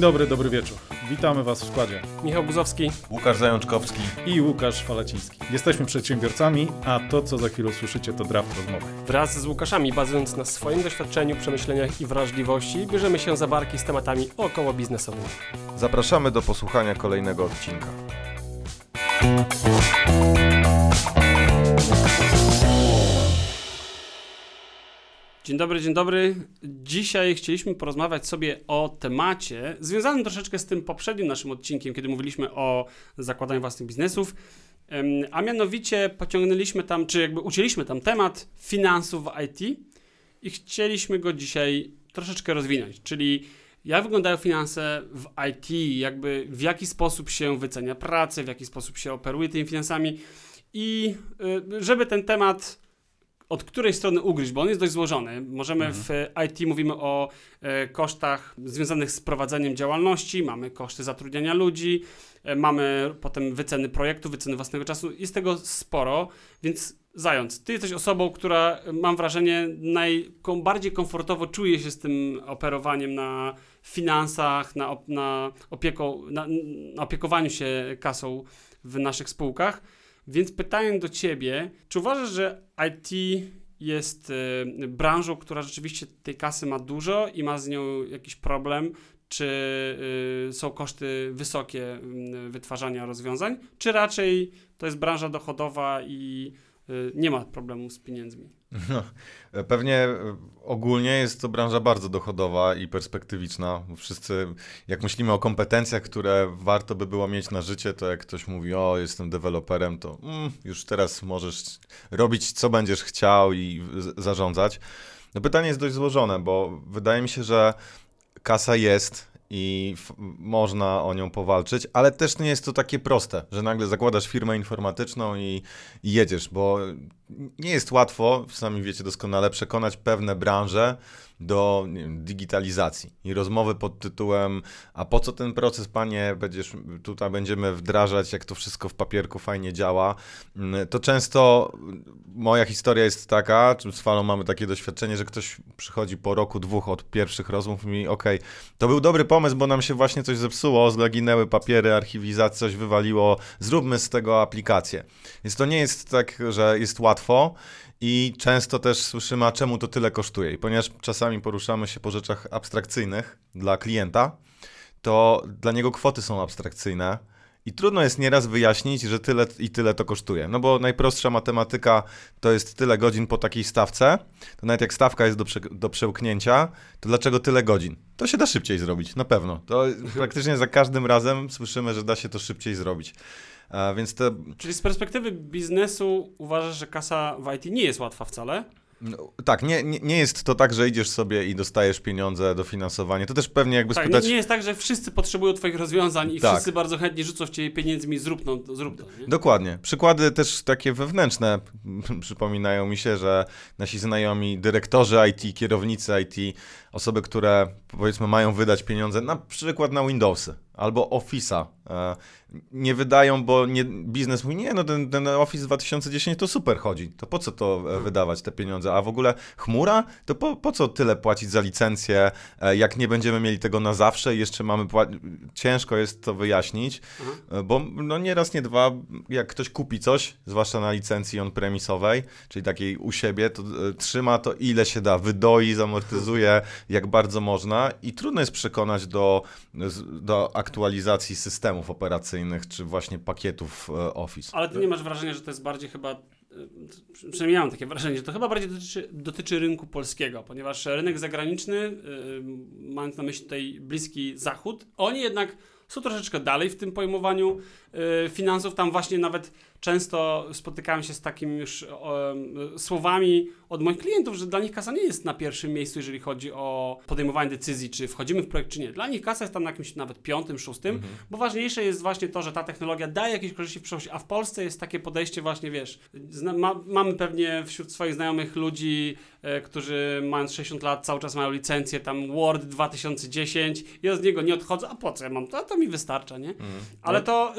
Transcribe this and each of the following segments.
Dzień dobry, dobry wieczór. Witamy Was w składzie. Michał Buzowski. Łukasz Zajączkowski. I Łukasz Falaciński. Jesteśmy przedsiębiorcami, a to, co za chwilę usłyszycie, to draft rozmowy. Wraz z Łukaszami, bazując na swoim doświadczeniu, przemyśleniach i wrażliwości, bierzemy się za barki z tematami około biznesowymi. Zapraszamy do posłuchania kolejnego odcinka. Dzień dobry, dzień dobry. Dzisiaj chcieliśmy porozmawiać sobie o temacie związanym troszeczkę z tym poprzednim naszym odcinkiem, kiedy mówiliśmy o zakładaniu własnych biznesów. A mianowicie pociągnęliśmy tam, czy jakby ucięliśmy tam temat finansów w IT i chcieliśmy go dzisiaj troszeczkę rozwinąć, czyli jak wyglądają finanse w IT, jakby w jaki sposób się wycenia pracę, w jaki sposób się operuje tymi finansami i y, żeby ten temat od której strony ugryźć, bo on jest dość złożony. Możemy w IT mówimy o e, kosztach związanych z prowadzeniem działalności, mamy koszty zatrudniania ludzi, e, mamy potem wyceny projektu, wyceny własnego czasu. Jest tego sporo, więc Zając, ty jesteś osobą, która e, mam wrażenie najbardziej komfortowo czuje się z tym operowaniem na finansach, na, op- na, opieką, na, na opiekowaniu się kasą w naszych spółkach. Więc pytanie do ciebie, czy uważasz, że IT jest y, branżą, która rzeczywiście tej kasy ma dużo i ma z nią jakiś problem? Czy y, są koszty wysokie y, wytwarzania rozwiązań? Czy raczej to jest branża dochodowa i nie ma problemu z pieniędzmi? No, pewnie e, ogólnie jest to branża bardzo dochodowa i perspektywiczna. Wszyscy, jak myślimy o kompetencjach, które warto by było mieć na życie, to jak ktoś mówi, o, jestem deweloperem, to mm, już teraz możesz robić, co będziesz chciał i zarządzać. No pytanie jest dość złożone, bo wydaje mi się, że kasa jest i można o nią powalczyć, ale też nie jest to takie proste, że nagle zakładasz firmę informatyczną i, i jedziesz, bo nie jest łatwo, sami wiecie doskonale, przekonać pewne branże do wiem, digitalizacji i rozmowy pod tytułem a po co ten proces, panie, będziesz, tutaj będziemy wdrażać, jak to wszystko w papierku fajnie działa. Mm, To często moja historia jest taka, z Falą mamy takie doświadczenie, że ktoś przychodzi po roku, dwóch od pierwszych rozmów i mówi, okej, to był dobry pomysł, bo nam się właśnie coś zepsuło, zaginęły papiery, archiwizacja, coś wywaliło, zróbmy z tego aplikację. Więc to nie jest tak, że jest łatwo i często też słyszymy, a czemu to tyle kosztuje. I ponieważ czasami poruszamy się po rzeczach abstrakcyjnych dla klienta, to dla niego kwoty są abstrakcyjne i trudno jest nieraz wyjaśnić, że tyle i tyle to kosztuje. No bo najprostsza matematyka to jest tyle godzin po takiej stawce, to nawet jak stawka jest do, prze, do przełknięcia, to dlaczego tyle godzin? To się da szybciej zrobić, na pewno. To praktycznie za każdym razem słyszymy, że da się to szybciej zrobić. Więc te Czyli z perspektywy biznesu uważasz, że kasa w IT nie jest łatwa wcale? No, tak, nie, nie, nie jest to tak, że idziesz sobie i dostajesz pieniądze, dofinansowanie. To też pewnie jakby Tak, spytać... nie, nie jest tak, że wszyscy potrzebują Twoich rozwiązań i Tak. wszyscy bardzo chętnie rzucą w Ciebie pieniędzmi, zrób, no, zrób to. Nie? Dokładnie. Przykłady też takie wewnętrzne przypominają mi się, że nasi znajomi dyrektorzy IT, kierownicy IT, osoby, które powiedzmy mają wydać pieniądze na przykład na Windowsy albo Office'a, e, nie wydają, bo nie, biznes mówi, nie no ten, ten Office 2010 to super chodzi, to po co to e, wydawać te pieniądze, a w ogóle chmura, to po, po co tyle płacić za licencję, e, jak nie będziemy mieli tego na zawsze? I jeszcze mamy, ciężko jest to wyjaśnić. E, Bo no nie raz, nie dwa, jak ktoś kupi coś, zwłaszcza na licencji on-premisowej, czyli takiej u siebie, to trzyma to ile się da, wydoi, zamortyzuje jak bardzo można i trudno jest przekonać do, do aktualizacji systemów operacyjnych, czy właśnie pakietów e, Office. Ale Ty nie masz wrażenia, że to jest bardziej chyba, y, przynajmniej ja mam takie wrażenie, że to chyba bardziej dotyczy, dotyczy rynku polskiego, ponieważ rynek zagraniczny, y, mając na myśli tutaj Bliski Zachód, oni jednak są troszeczkę dalej w tym pojmowaniu y, finansów. Tam właśnie nawet często spotykałem się z takimi już y, słowami od moich klientów, że dla nich kasa nie jest na pierwszym miejscu, jeżeli chodzi o podejmowanie decyzji, czy wchodzimy w projekt, czy nie. Dla nich kasa jest tam na jakimś nawet piątym, szóstym, bo ważniejsze jest właśnie to, że ta technologia daje jakieś korzyści w przyszłości, a w Polsce jest takie podejście właśnie, wiesz, ma, mamy pewnie wśród swoich znajomych ludzi, e, którzy mając 60 lat cały czas mają licencję, tam Word 2010, ja z niego nie odchodzę, a po co ja mam to? A to mi wystarcza, nie? Ale to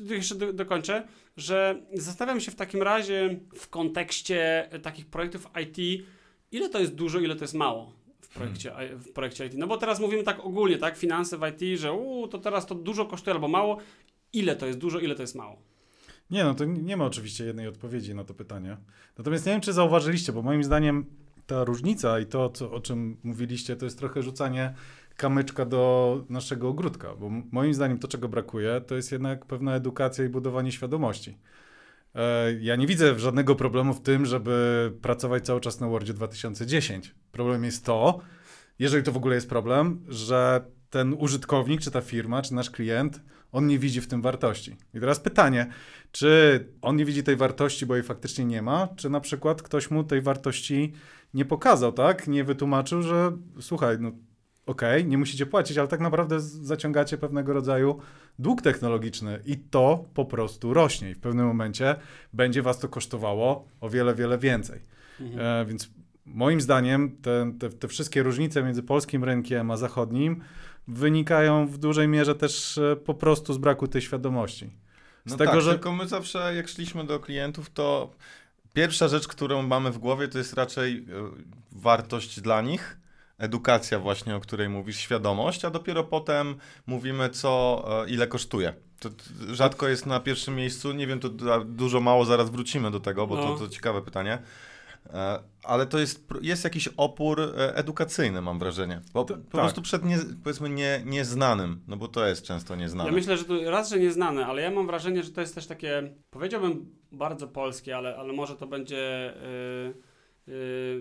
y, jeszcze do, dokończę, że zastanawiam się w takim razie w kontekście y, takich projektów IT, ile to jest dużo, ile to jest mało w projekcie, w projekcie IT? No bo teraz mówimy tak ogólnie, tak? Finanse w IT, że u, to teraz to dużo kosztuje albo mało. Ile to jest dużo, ile to jest mało? Nie, no to nie nie ma oczywiście jednej odpowiedzi na to pytanie. Natomiast nie wiem, czy zauważyliście, bo moim zdaniem ta różnica i to, co, o czym mówiliście, to jest trochę rzucanie kamyczka do naszego ogródka, bo moim zdaniem to, czego brakuje, to jest jednak pewna edukacja i budowanie świadomości. E, Ja nie widzę żadnego problemu w tym, żeby pracować cały czas na Wordzie 2010. Problem jest to, jeżeli to w ogóle jest problem, że ten użytkownik, czy ta firma, czy nasz klient, on nie widzi w tym wartości. I teraz pytanie, czy on nie widzi tej wartości, bo jej faktycznie nie ma, czy na przykład ktoś mu tej wartości nie pokazał, tak? Nie wytłumaczył, że słuchaj, no okej, nie musicie płacić, ale tak naprawdę zaciągacie pewnego rodzaju dług technologiczny i to po prostu rośnie i w pewnym momencie będzie was to kosztowało o wiele, wiele więcej. E, więc moim zdaniem te, te, te wszystkie różnice między polskim rynkiem a zachodnim wynikają w dużej mierze też e, po prostu z braku tej świadomości. Z No tego, tak, że tylko my zawsze jak szliśmy do klientów, to pierwsza rzecz, którą mamy w głowie, to jest raczej e, wartość dla nich, edukacja właśnie, o której mówisz, świadomość, a dopiero potem mówimy, co, e, ile kosztuje. To rzadko jest na pierwszym miejscu, nie wiem, to du- dużo mało, zaraz wrócimy do tego, bo No. to, to ciekawe pytanie. E, Ale to jest, jest jakiś opór e, edukacyjny, mam wrażenie. Bo To- po tak. prostu przed, nie, powiedzmy, nie, nieznanym, no bo to jest często nieznane. Ja myślę, że to raz, że nieznane, ale ja mam wrażenie, że to jest też takie, powiedziałbym bardzo polskie, ale, ale może to będzie, yy,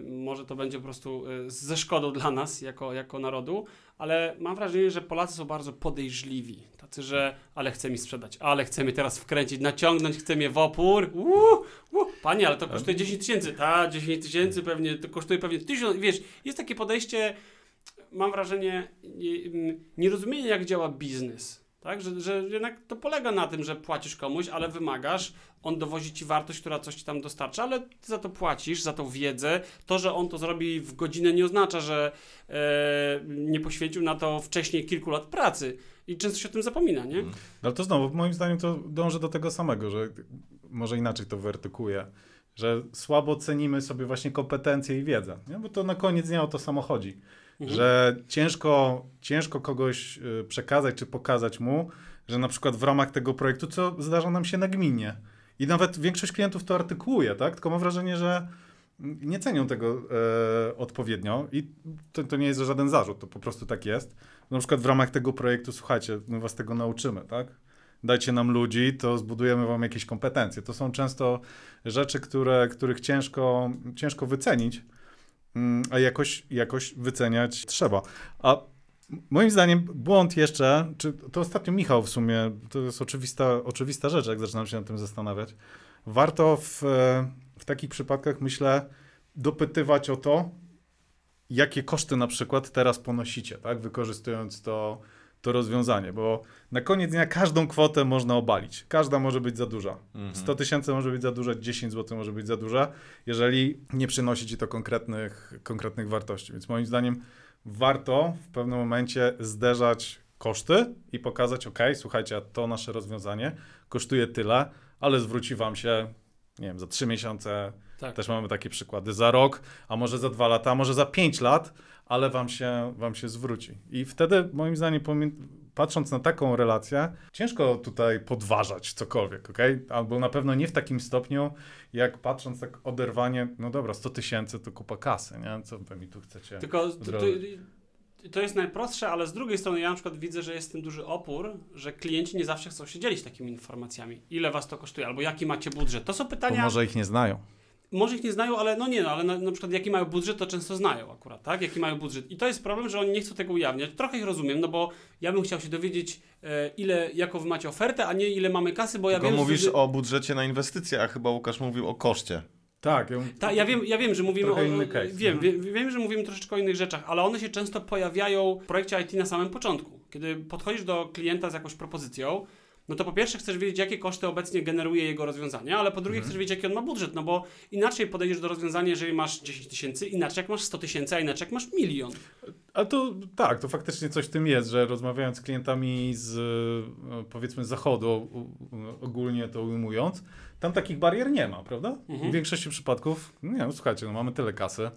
może to będzie po prostu yy, ze szkodą dla nas jako, jako narodu, ale mam wrażenie, że Polacy są bardzo podejrzliwi. Tacy, że ale chce mi sprzedać, ale chce mnie teraz wkręcić, naciągnąć, chce mnie w opór. Uuu, uuu. Panie, ale to kosztuje 10 tysięcy. Ta, 10 tysięcy pewnie, to kosztuje pewnie 1000. Wiesz, jest takie podejście, mam wrażenie, nie, mm, nierozumienie, jak działa biznes. Tak? Że, że jednak to polega na tym, że płacisz komuś, ale wymagasz, on dowozi ci wartość, która coś ci tam dostarcza, ale ty za to płacisz, za tą wiedzę. To, że on to zrobi w godzinę, nie oznacza, że e, nie poświęcił na to wcześniej kilku lat pracy. I często się o tym zapomina, nie? Mm. Ale to znowu, moim zdaniem to dąży do tego samego, że może inaczej to wertykuję, że słabo cenimy sobie właśnie kompetencje i wiedzę, nie? bo to na koniec dnia o to samo chodzi, Mhm. że ciężko, ciężko kogoś y, przekazać czy pokazać mu, że na przykład w ramach tego projektu, co zdarza nam się nagminnie i nawet większość klientów to artykułuje, tak? tylko mam wrażenie, że nie cenią tego e, odpowiednio i to, to nie jest żaden zarzut, to po prostu tak jest. Na przykład w ramach tego projektu, słuchajcie, my was tego nauczymy, tak? Dajcie nam ludzi, to zbudujemy wam jakieś kompetencje. To są często rzeczy, które, których ciężko, ciężko wycenić, a jakoś, jakoś wyceniać trzeba. A moim zdaniem błąd jeszcze, czy to ostatnio Michał w sumie, to jest oczywista, oczywista rzecz, jak zaczynam się nad tym zastanawiać. Warto w, e, w takich przypadkach, myślę, dopytywać o to, jakie koszty na przykład teraz ponosicie, tak, wykorzystując to, to rozwiązanie, bo na koniec dnia każdą kwotę można obalić. Każda może być za duża. Mhm. 100 tysięcy może być za duże, 10 zł może być za duże, jeżeli nie przynosi ci to konkretnych, konkretnych wartości. Więc moim zdaniem warto w pewnym momencie zderzać koszty i pokazać, ok, słuchajcie, to nasze rozwiązanie kosztuje tyle, ale zwróci wam się, nie wiem, za 3 miesiące, Tak. też mamy takie przykłady, za rok, a może za 2 lata, a może za 5 lat, ale wam się, wam się zwróci. I wtedy moim zdaniem, patrząc na taką relację, ciężko tutaj podważać cokolwiek, ok? Albo na pewno nie w takim stopniu, jak patrząc tak oderwanie, no dobra, 100 tysięcy to kupa kasy, nie? Co wy mi tu chcecie? Tylko to, jest najprostsze, ale z drugiej strony ja na przykład widzę, że jest w tym duży opór, że klienci nie zawsze chcą się dzielić takimi informacjami. Ile was to kosztuje, albo jaki macie budżet. To są Bo pytania, może, może ich nie znają. Ich nie znają, ale no nie no, ale na, na przykład jaki mają budżet, to często znają akurat, tak? Jaki mają budżet. I to jest problem, że oni nie chcą tego ujawniać. Trochę ich rozumiem, no bo ja bym chciał się dowiedzieć, e, ile, jaką wy macie ofertę, a nie ile mamy kasy, bo ja Tylko wiem, że mówisz wtedy- o budżecie na inwestycje, a chyba Łukasz mówił o koszcie. Tak, ja, Ta, ja wiem, ja wiem, że mówimy o, inny case. Wiem, Mhm. wiem, wiem, że mówimy troszeczkę o innych rzeczach, ale one się często pojawiają w projekcie IT na samym początku. Kiedy podchodzisz do klienta z jakąś propozycją, no to po pierwsze chcesz wiedzieć, jakie koszty obecnie generuje jego rozwiązanie, ale po drugie Mhm. chcesz wiedzieć, jaki on ma budżet, no bo inaczej podejdziesz do rozwiązania, jeżeli masz 10 tysięcy, inaczej jak masz 100 tysięcy, a inaczej jak masz milion. Ale to tak, to faktycznie coś w tym jest, że rozmawiając z klientami z e, powiedzmy zachodu, ogólnie to ujmując, tam takich barier nie ma, prawda? Mhm. W większości przypadków, nie no słuchajcie, no mamy tyle kasy,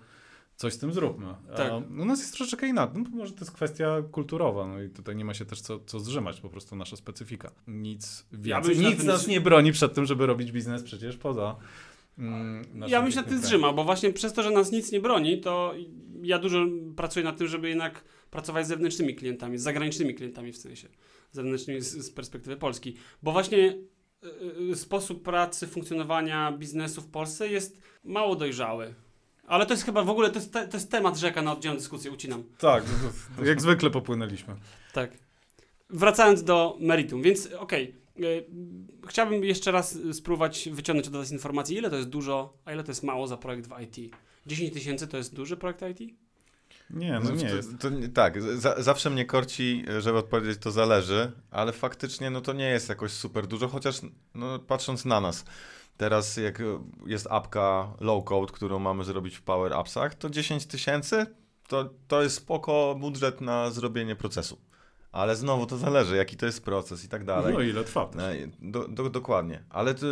coś z tym zróbmy. Tak. A u nas jest troszeczkę inaczej. No, może to jest kwestia kulturowa, no i tutaj nie ma się też co, co zrzymać, po prostu nasza specyfika. Nic Ja więcej. na Nic nas z- nie broni przed tym, żeby robić biznes przecież poza mm, Ja bym się nad tym zrzymał, bo właśnie przez to, że nas nic nie broni, to ja dużo pracuję nad tym, żeby jednak pracować z zewnętrznymi klientami, z zagranicznymi klientami w sensie, zewnętrznymi z, z perspektywy Polski. Bo właśnie y, y, sposób pracy, funkcjonowania biznesu w Polsce jest mało dojrzały. Ale to jest chyba w ogóle, to jest, te, to jest temat rzeka na oddzielną dyskusję, ucinam. Tak, jak zwykle popłynęliśmy. Tak. Wracając do meritum, więc okej. y, Chciałbym jeszcze raz spróbować wyciągnąć od Was informację, ile to jest dużo, a ile to jest mało za projekt w IT. 10 tysięcy to jest duży projekt IT? Nie, no nie to. To, tak, za, zawsze mnie korci, żeby odpowiedzieć, to zależy, ale faktycznie no to nie jest jakoś super dużo, chociaż no, patrząc na nas, teraz jak jest apka low code, którą mamy zrobić w Power Appsach, to 10 tysięcy to, to jest spoko budżet na zrobienie procesu. Ale znowu to zależy, jaki to jest proces i tak dalej. No ile trwa. E, Do, do, dokładnie, ale to,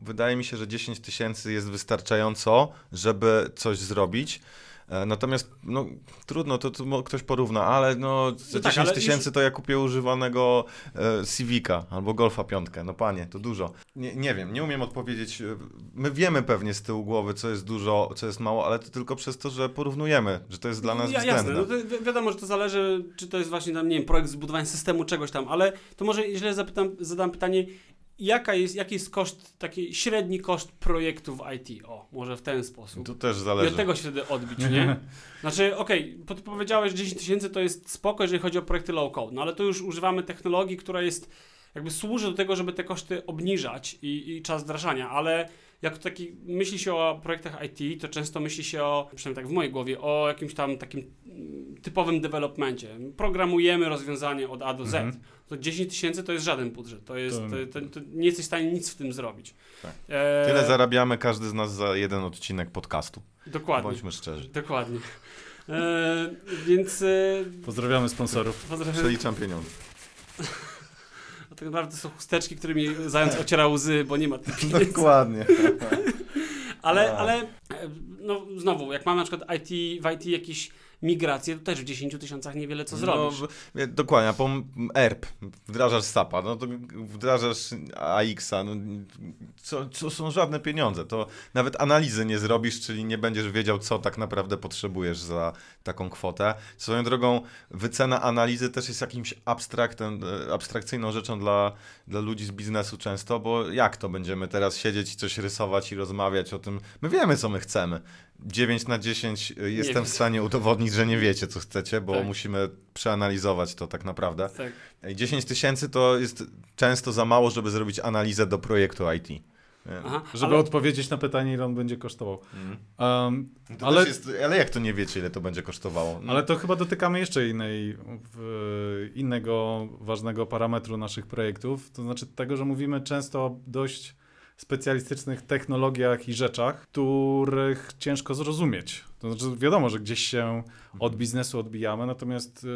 wydaje mi się, że 10 tysięcy jest wystarczająco, żeby coś zrobić. E, Natomiast no, trudno, to, to ktoś porówna, ale no, za No tak, 10 ale tysięcy już- to ja kupię używanego e, Civica albo Golfa piątkę. No panie, to dużo. Nie, nie wiem, nie umiem odpowiedzieć. e, My wiemy pewnie z tyłu głowy, co jest dużo, co jest mało, ale to tylko przez to, że porównujemy, że to jest dla nas ja, względne. Jasne, no wi- wiadomo, że to zależy, czy to jest właśnie tam, nie wiem, projekt zbudowania systemu, czegoś tam, ale to może źle zapytam, zadam pytanie, jaka jest, jaki jest koszt, taki średni koszt projektu w IT? O, może w ten sposób. To też I zależy. od tego się wtedy odbić, nie? Znaczy, okej, okay, powiedziałeś, że 10 tysięcy to jest spoko, jeżeli chodzi o projekty low code, no ale tu już używamy technologii, która jest, jakby służy do tego, żeby te koszty obniżać i, i czas wdrażania, ale jak taki myśli się o projektach IT, to często myśli się o, przynajmniej tak w mojej głowie, o jakimś tam takim mm, typowym developmencie. Programujemy rozwiązanie od A do Z. Mhm. To 10 tysięcy to jest żaden budżet. To jest, To- to, to, nie jesteś w stanie nic w tym zrobić. Tak. E, Tyle zarabiamy każdy z nas za jeden odcinek podcastu. Dokładnie. Bądźmy szczerzy. Dokładnie. E, więc e, Pozdrawiamy sponsorów. pozdrawiam. Przeliczam pieniądze. Tak naprawdę są chusteczki, którymi zając ociera łzy, bo nie ma tych pieniędzy. Dokładnie. Ale, Tak. ale e, no znowu, jak mamy na przykład IT, w IT jakieś migracje, to też w 10 tysiącach niewiele co zrobisz. No, w- wie- dokładnie, a po ERP wdrażasz SAP-a, no to wdrażasz AX-a, no, co, co są żadne pieniądze, to nawet analizy nie zrobisz, czyli nie będziesz wiedział, co tak naprawdę potrzebujesz za taką kwotę. Swoją drogą, wycena analizy też jest jakimś abstraktem, e, abstrakcyjną rzeczą dla, dla ludzi z biznesu często, bo jak to będziemy teraz siedzieć i coś rysować i rozmawiać o tym? My wiemy, co my chcemy. 9 na 10 y, jestem w stanie udowodnić, że nie wiecie, co chcecie, bo Tak. musimy przeanalizować to tak naprawdę. Tak. I 10 tysięcy to jest często za mało, żeby zrobić analizę do projektu IT. Aha, Żeby ale, odpowiedzieć na pytanie, ile on będzie kosztował. Mhm. Um, ale. Jest, ale jak to nie wiecie, ile to będzie kosztowało? No, ale to chyba dotykamy jeszcze innej, w, innego ważnego parametru naszych projektów, to znaczy tego, że mówimy często o dość specjalistycznych technologiach i rzeczach, których ciężko zrozumieć. To znaczy wiadomo, że gdzieś się od biznesu odbijamy, natomiast y,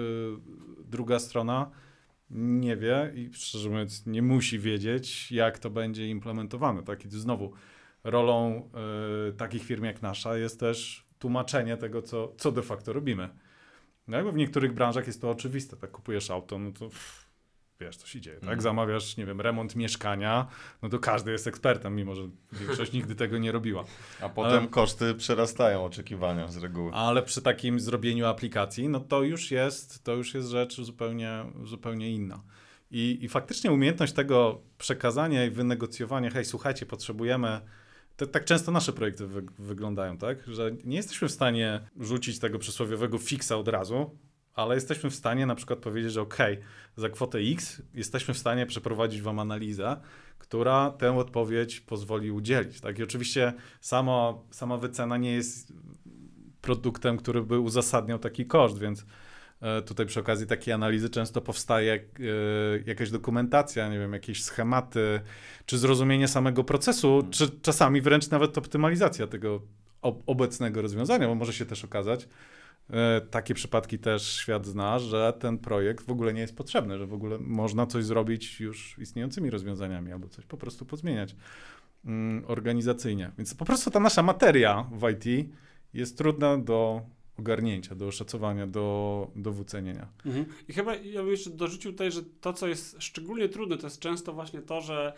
druga strona nie wie i szczerze mówiąc nie musi wiedzieć, jak to będzie implementowane. Tak? I tu znowu rolą y, takich firm jak nasza jest też tłumaczenie tego, co, co de facto robimy. No jakby w niektórych branżach jest to oczywiste, tak kupujesz auto, no to pff, wiesz, co się dzieje, tak? Mhm. Zamawiasz, nie wiem, remont mieszkania, no to każdy jest ekspertem, mimo że większość nigdy tego nie robiła. A potem ale- koszty przerastają oczekiwania z reguły. Ale przy takim zrobieniu aplikacji, no to już jest, to już jest rzecz zupełnie, zupełnie inna. I, I faktycznie umiejętność tego przekazania i wynegocjowania, hej, słuchajcie, potrzebujemy. To, tak często nasze projekty wy, wyglądają, tak? Że nie jesteśmy w stanie rzucić tego przysłowiowego fixa od razu, ale jesteśmy w stanie na przykład powiedzieć, że OK, za kwotę X jesteśmy w stanie przeprowadzić Wam analizę, która tę odpowiedź pozwoli udzielić. Tak? I oczywiście sama, sama wycena nie jest produktem, który by uzasadniał taki koszt, więc e, tutaj przy okazji takiej analizy często powstaje e, jakaś dokumentacja, nie wiem, jakieś schematy, czy zrozumienie samego procesu, czy czasami wręcz nawet optymalizacja tego ob- obecnego rozwiązania, bo może się też okazać, takie przypadki też świat zna, że ten projekt w ogóle nie jest potrzebny, że w ogóle można coś zrobić już istniejącymi rozwiązaniami albo coś po prostu pozmieniać mm, organizacyjnie. Więc po prostu ta nasza materia w IT jest trudna do ogarnięcia, do oszacowania, do, do wycenienia. Mhm. I chyba ja bym jeszcze dorzucił tutaj, że to, co jest szczególnie trudne, to jest często właśnie to, że,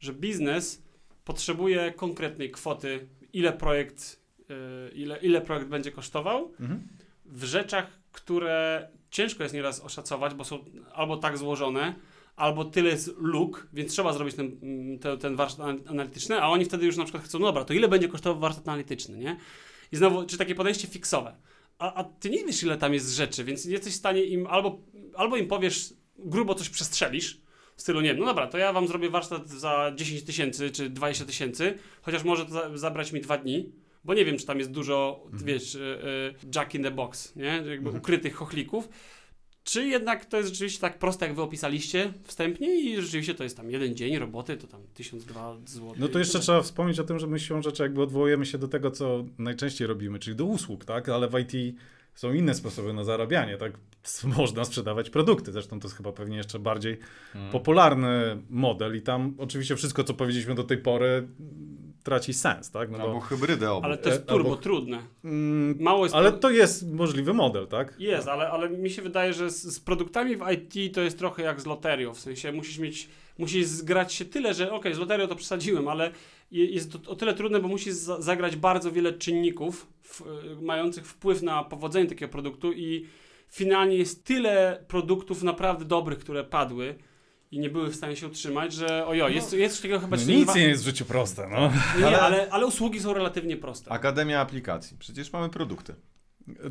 że biznes potrzebuje konkretnej kwoty, ile projekt, y, ile, ile projekt będzie kosztował, Mhm. W rzeczach, które ciężko jest nieraz oszacować, bo są albo tak złożone, albo tyle jest luk, więc trzeba zrobić ten, mm, te- ten warsztat anal- analityczny, a oni wtedy już na przykład chcą, no dobra, to ile będzie kosztował warsztat analityczny, nie? I znowu, czy takie podejście fiksowe. A, a ty nie wiesz, ile tam jest rzeczy, więc jesteś w stanie im albo, albo im powiesz, grubo coś przestrzelisz, w stylu, nie no dobra, to ja wam zrobię warsztat za 10 tysięcy czy 20 tysięcy, chociaż może to za, zabrać mi dwa dni, bo nie wiem, czy tam jest dużo, wiesz, y, y, jack in the box, nie? Jakby Mhm. ukrytych chochlików. Czy jednak to jest rzeczywiście tak proste, jak wy opisaliście wstępnie i rzeczywiście to jest tam jeden dzień roboty, to tam 1002 zł. No to jeszcze trzeba wspomnieć o tym, że my siłą rzeczy jakby odwołujemy się do tego, co najczęściej robimy, czyli do usług, tak? Ale w IT są inne sposoby na zarabianie, tak? Można sprzedawać produkty, zresztą to jest chyba pewnie jeszcze bardziej Mm. popularny model i tam oczywiście wszystko, co powiedzieliśmy do tej pory traci sens, tak? No Albo bo, hybrydy obu. Ale to jest e, turbo albo- trudne. mm, Mało jest. ale pro- to jest możliwy model, tak? Jest, ale, ale mi się wydaje, że z, z produktami w IT to jest trochę jak z loterią. W sensie musisz mieć, musisz zgrać się tyle, że okej, z loterią to przesadziłem, ale je- jest to o tyle trudne, bo musisz za, zagrać bardzo wiele czynników w, y, mających wpływ na powodzenie takiego produktu i finalnie jest tyle produktów naprawdę dobrych, które padły i nie były w stanie się utrzymać, że ojo, jest, jest coś takiego chyba... No nic nie jest w życiu proste, no. nie, Ale- ale, ale usługi są relatywnie proste. Akademia aplikacji. Przecież mamy produkty.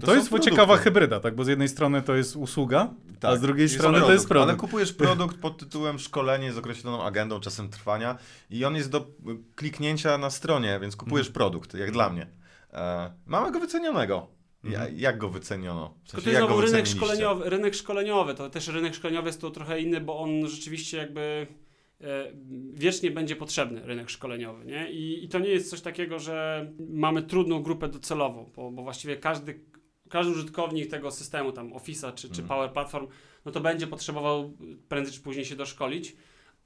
To, są jest produkty. ciekawa hybryda, tak? Bo z jednej strony to jest usługa, a z drugiej strony to jest produkt. Ale kupujesz produkt pod tytułem szkolenie z określoną agendą, czasem trwania i on jest do kliknięcia na stronie, więc kupujesz Mhm. produkt, jak dla mnie. E, mamy go wycenionego. Ja, Mhm. jak go wyceniono? W sensie, to jest znowu rynek szkoleniowy, rynek szkoleniowy. To też rynek szkoleniowy jest to trochę inny, bo on rzeczywiście jakby e, wiecznie będzie potrzebny, rynek szkoleniowy. Nie? I, I to nie jest coś takiego, że mamy trudną grupę docelową, bo, bo właściwie każdy, każdy użytkownik tego systemu, tam Office'a czy, czy Mhm. Power Platform, no to będzie potrzebował prędzej czy później się doszkolić.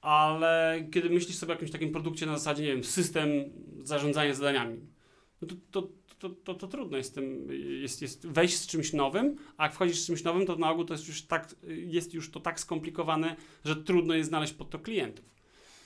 Ale kiedy myślisz sobie o jakimś takim produkcie na zasadzie, nie wiem, system zarządzania zadaniami, no to, to, to, to, to trudno jest, tym, jest, jest wejść z czymś nowym, a jak wchodzisz z czymś nowym, to na ogół to jest już tak, jest już to tak skomplikowane, że trudno jest znaleźć pod to klientów.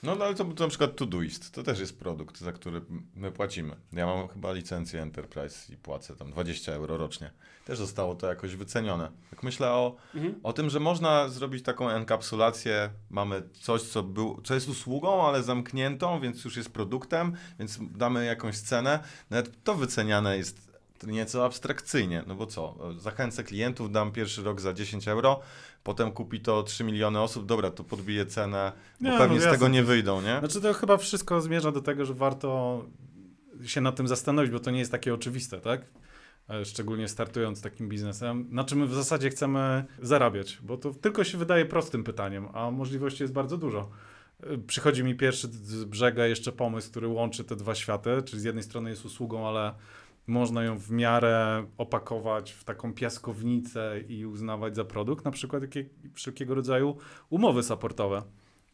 No no, ale to, to na przykład Todoist, to też jest produkt, za który my płacimy. Ja mam chyba licencję Enterprise i płacę tam 20 euro rocznie. Też zostało to jakoś wycenione. Jak myślę o, Mhm. o tym, że można zrobić taką enkapsulację, mamy coś, co, był, co jest usługą, ale zamkniętą, więc już jest produktem, więc damy jakąś cenę. Nawet to wyceniane jest nieco abstrakcyjnie, no bo co, zachęcę klientów, dam pierwszy rok za 10 euro, potem kupi to 3 miliony osób, dobra, to podbije cenę, bo Nie, no pewnie z jasne. tego nie wyjdą, nie? Znaczy to chyba wszystko zmierza do tego, że warto się nad tym zastanowić, bo to nie jest takie oczywiste, tak? E, Szczególnie startując takim biznesem, na czym my w zasadzie chcemy zarabiać, bo to tylko się wydaje prostym pytaniem, a możliwości jest bardzo dużo. E, Przychodzi mi pierwszy z brzega jeszcze pomysł, który łączy te dwa światy, czyli z jednej strony jest usługą, ale można ją w miarę opakować w taką piaskownicę i uznawać za produkt, na przykład jakie, wszelkiego rodzaju umowy supportowe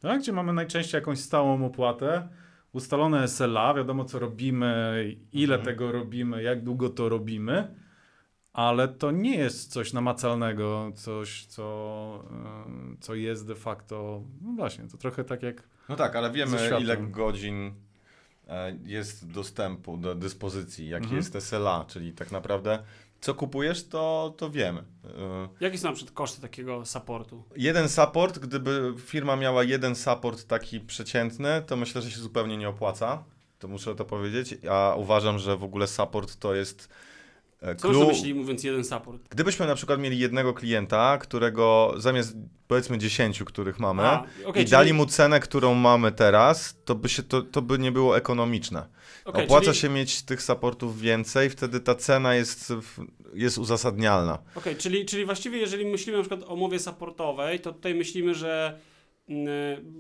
tak? gdzie mamy najczęściej jakąś stałą opłatę, ustalone SLA, wiadomo co robimy, ile Mhm. tego robimy, jak długo to robimy, ale to nie jest coś namacalnego, coś, co, em, co jest de facto, no właśnie, to trochę tak jak, No tak, ale wiemy ile godzin e, jest dostępu do dyspozycji, jaki Mhm. jest SLA, czyli tak naprawdę co kupujesz, to, to wiemy. E, Jakie są na przykład koszty takiego supportu? Jeden support, gdyby firma miała jeden support taki przeciętny, to myślę, że się zupełnie nie opłaca. To muszę to powiedzieć. A uważam, że w ogóle support to jest e, Co clue- na myśli mówiąc jeden support? Gdybyśmy na przykład mieli jednego klienta, którego zamiast powiedzmy 10, których mamy, A, okej, i dali czyli- mu cenę, którą mamy teraz, to by, się, to, to by nie było ekonomiczne. okej, Opłaca czyli, się mieć tych supportów więcej, wtedy ta cena jest, jest uzasadnialna. Okej, czyli, czyli właściwie jeżeli myślimy na przykład o mowie supportowej, to tutaj myślimy, że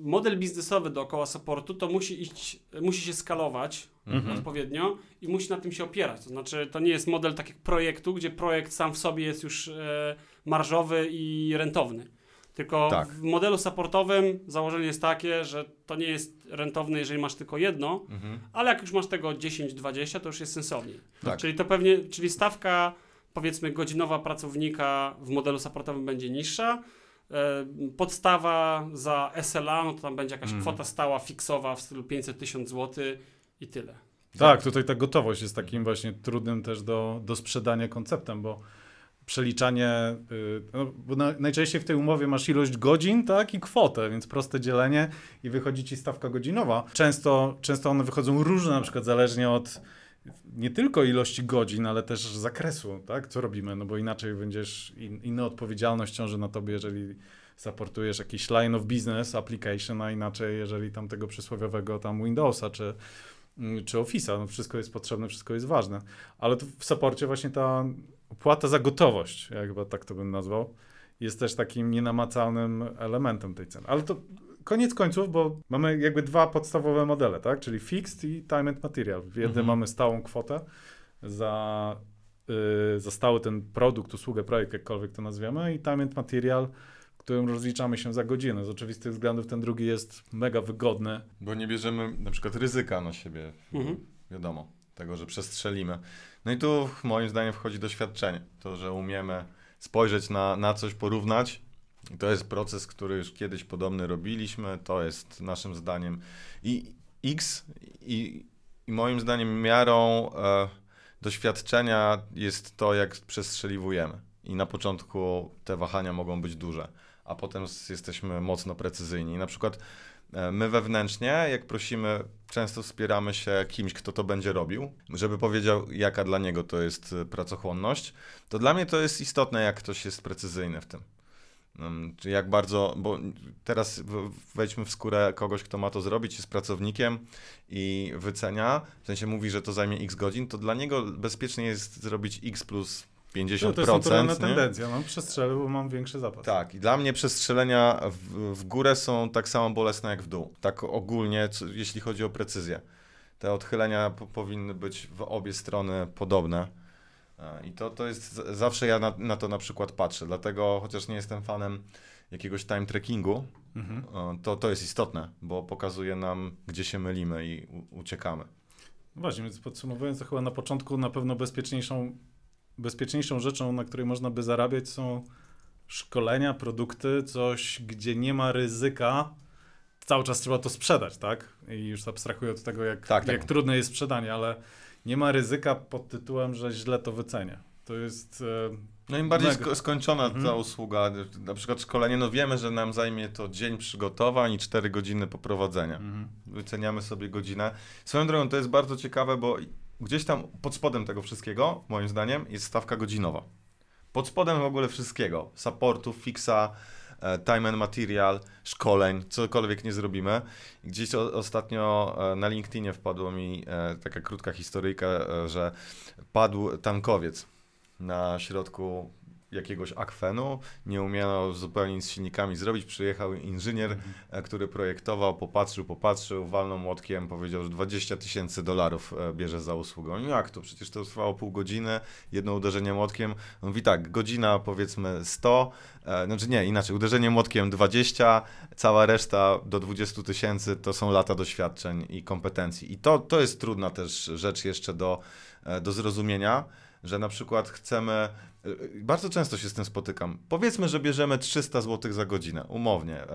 model biznesowy dookoła supportu to musi iść, musi się skalować Mhm. odpowiednio i musi na tym się opierać. To znaczy, to nie jest model tak jak projektu, gdzie projekt sam w sobie jest już e, marżowy i rentowny. Tylko Tak. w modelu supportowym założenie jest takie, że to nie jest rentowne, jeżeli masz tylko jedno, Mhm. ale jak już masz tego 10-20, to już jest sensowniej. Tak. Czyli to pewnie, czyli stawka powiedzmy godzinowa pracownika w modelu supportowym będzie niższa. E, Podstawa za SLA, no to tam będzie jakaś Mhm. kwota stała, fiksowa w stylu 500 tysiąc zł i tyle. Tak, tutaj ta gotowość jest takim właśnie trudnym też do, do sprzedania konceptem, bo przeliczanie, y, no, bo na, najczęściej w tej umowie masz ilość godzin, tak, i kwotę, więc proste dzielenie i wychodzi ci stawka godzinowa. Często, często one wychodzą różne, na przykład zależnie od nie tylko ilości godzin, ale też zakresu, tak, co robimy, no bo inaczej będziesz, in, inna odpowiedzialność ciąży na tobie, jeżeli supportujesz jakiś line of business application, a inaczej jeżeli tam tego przysłowiowego tam Windowsa, czy mm, czy Office'a, no wszystko jest potrzebne, wszystko jest ważne. Ale w saporcie właśnie ta opłata za gotowość, ja chyba tak to bym nazwał, jest też takim nienamacalnym elementem tej ceny. Ale to koniec końców, bo mamy jakby dwa podstawowe modele, tak? Czyli fixed i time and material. W jednym Mhm. mamy stałą kwotę za, y, za stały ten produkt, usługę, projekt, jakkolwiek to nazwiemy i time and material, którym rozliczamy się za godzinę. Z oczywistych względów ten drugi jest mega wygodny. Bo nie bierzemy na przykład ryzyka na siebie, Mhm. wiadomo, tego, że przestrzelimy. No i tu moim zdaniem wchodzi doświadczenie. To, że umiemy spojrzeć na, na coś, porównać. To jest proces, który już kiedyś podobny robiliśmy. To jest naszym zdaniem i X i, i moim zdaniem miarą e, doświadczenia jest to, jak przestrzeliwujemy. I na początku te wahania mogą być duże, a potem jesteśmy mocno precyzyjni. Na przykład e, my wewnętrznie, jak prosimy, często wspieramy się kimś, kto to będzie robił, żeby powiedział, jaka dla niego to jest e, pracochłonność. To dla mnie to jest istotne, jak ktoś jest precyzyjny w tym. Czy jak bardzo, bo teraz wejdźmy w skórę kogoś, kto ma to zrobić, jest pracownikiem i wycenia, w sensie mówi, że to zajmie x godzin, to dla niego bezpiecznie jest zrobić x plus 50%. No, to jest naturalna nie? tendencja. No, przestrzelę, bo mam większy zapas. Tak, i dla mnie przestrzelenia w, w górę są tak samo bolesne jak w dół. Tak ogólnie, co, jeśli chodzi o precyzję. Te odchylenia po, powinny być w obie strony podobne. I to, to jest, zawsze ja na, na to na przykład patrzę. Dlatego, chociaż nie jestem fanem jakiegoś time trackingu, Mhm. to, to jest istotne, bo pokazuje nam, gdzie się mylimy i u, uciekamy. No Właśnie, więc podsumowując, to chyba na początku na pewno bezpieczniejszą, bezpieczniejszą rzeczą, na której można by zarabiać, są szkolenia, produkty, coś, gdzie nie ma ryzyka. Cały czas trzeba to sprzedać, tak? I już abstrahuję od tego, jak, Tak, tak. jak trudne jest sprzedanie, ale nie ma ryzyka pod tytułem, że źle to wycenię. To jest. E, No im bardziej Mega. skończona Mhm. ta usługa, na przykład szkolenie, no wiemy, że nam zajmie to dzień przygotowań i 4 godziny poprowadzenia. mhm. Wyceniamy sobie godzinę. Swoją drogą to jest bardzo ciekawe, bo gdzieś tam pod spodem tego wszystkiego, moim zdaniem, jest stawka godzinowa. Pod spodem w ogóle wszystkiego. Supportu, fixa, time and material, szkoleń, cokolwiek nie zrobimy. Gdzieś o, ostatnio e, na LinkedInie wpadła mi e, taka krótka historyjka, e, że padł tankowiec na środku jakiegoś akwenu, nie umiano zupełnie nic z silnikami zrobić, przyjechał inżynier, e, który projektował, popatrzył, popatrzył, walnął młotkiem, powiedział, że 20 tysięcy dolarów e, bierze za usługę. On, Jak to? Przecież to trwało pół godziny, jedno uderzenie młotkiem. On mówi tak, godzina powiedzmy 100, e, znaczy nie, inaczej, uderzenie młotkiem 20, cała reszta do 20 tysięcy to są lata doświadczeń i kompetencji. I to, to jest trudna też rzecz jeszcze do, do zrozumienia, że na przykład chcemy Bardzo często się z tym spotykam. Powiedzmy, że bierzemy 300 zł za godzinę, umownie.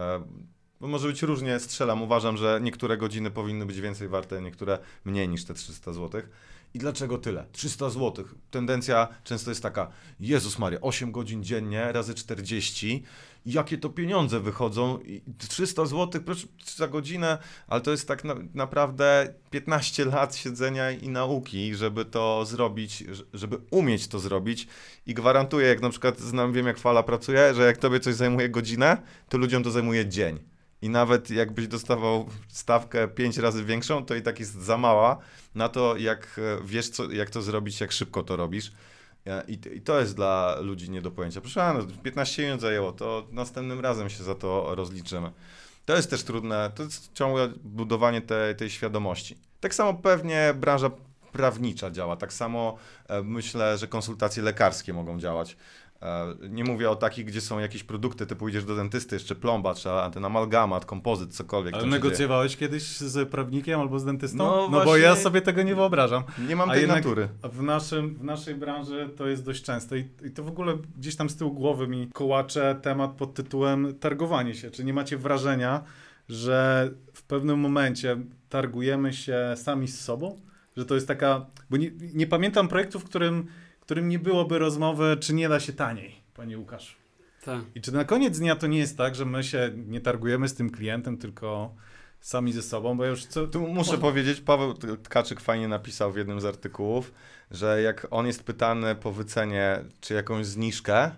Bo może być różnie, strzelam. Uważam, że niektóre godziny powinny być więcej warte, niektóre mniej niż te 300 zł. I dlaczego tyle? 300 zł. Tendencja często jest taka, Jezus Maria, 8 godzin dziennie razy 40. Jakie to pieniądze wychodzą? I 300 zł proszę, za godzinę, ale to jest tak na, naprawdę 15 lat siedzenia i nauki, żeby to zrobić, żeby umieć to zrobić. I gwarantuję, jak na przykład znam, wiem jak Fala pracuje, że jak tobie coś zajmuje godzinę, to ludziom to zajmuje dzień. I nawet jakbyś dostawał stawkę 5 razy większą, to i tak jest za mała na to, jak e, wiesz, co, jak to zrobić, jak szybko to robisz. E, I, I to jest dla ludzi nie do pojęcia. Proszę no, 15 minut zajęło, to następnym razem się za to rozliczymy. To jest też trudne, to jest ciągłe budowanie tej, tej świadomości. Tak samo pewnie branża prawnicza działa, tak samo e, myślę, że konsultacje lekarskie mogą działać. E, Nie mówię o takich, gdzie są jakieś produkty, typu idziesz do dentysty, jeszcze plomba, trzeba ten amalgamat, kompozyt, cokolwiek. Ale dzieje. negocjowałeś kiedyś z prawnikiem albo z dentystą? No No, bo ja sobie tego nie wyobrażam. Nie mam tej natury. W, naszym, w naszej branży to jest dość często i, i to w ogóle gdzieś tam z tyłu głowy mi kołacze temat pod tytułem targowanie się. Czy nie macie wrażenia, że w pewnym momencie targujemy się sami z sobą? Że to jest taka... Bo nie, nie pamiętam projektu, w którym, którym nie byłoby rozmowy, czy nie da się taniej, panie Łukasz. Tak. I czy na koniec dnia to nie jest tak, że my się nie targujemy z tym klientem, tylko sami ze sobą, bo już co... Tu muszę powiedzieć, Paweł Tkaczyk fajnie napisał w jednym z artykułów, że jak on jest pytany po wycenie, czy jakąś zniżkę,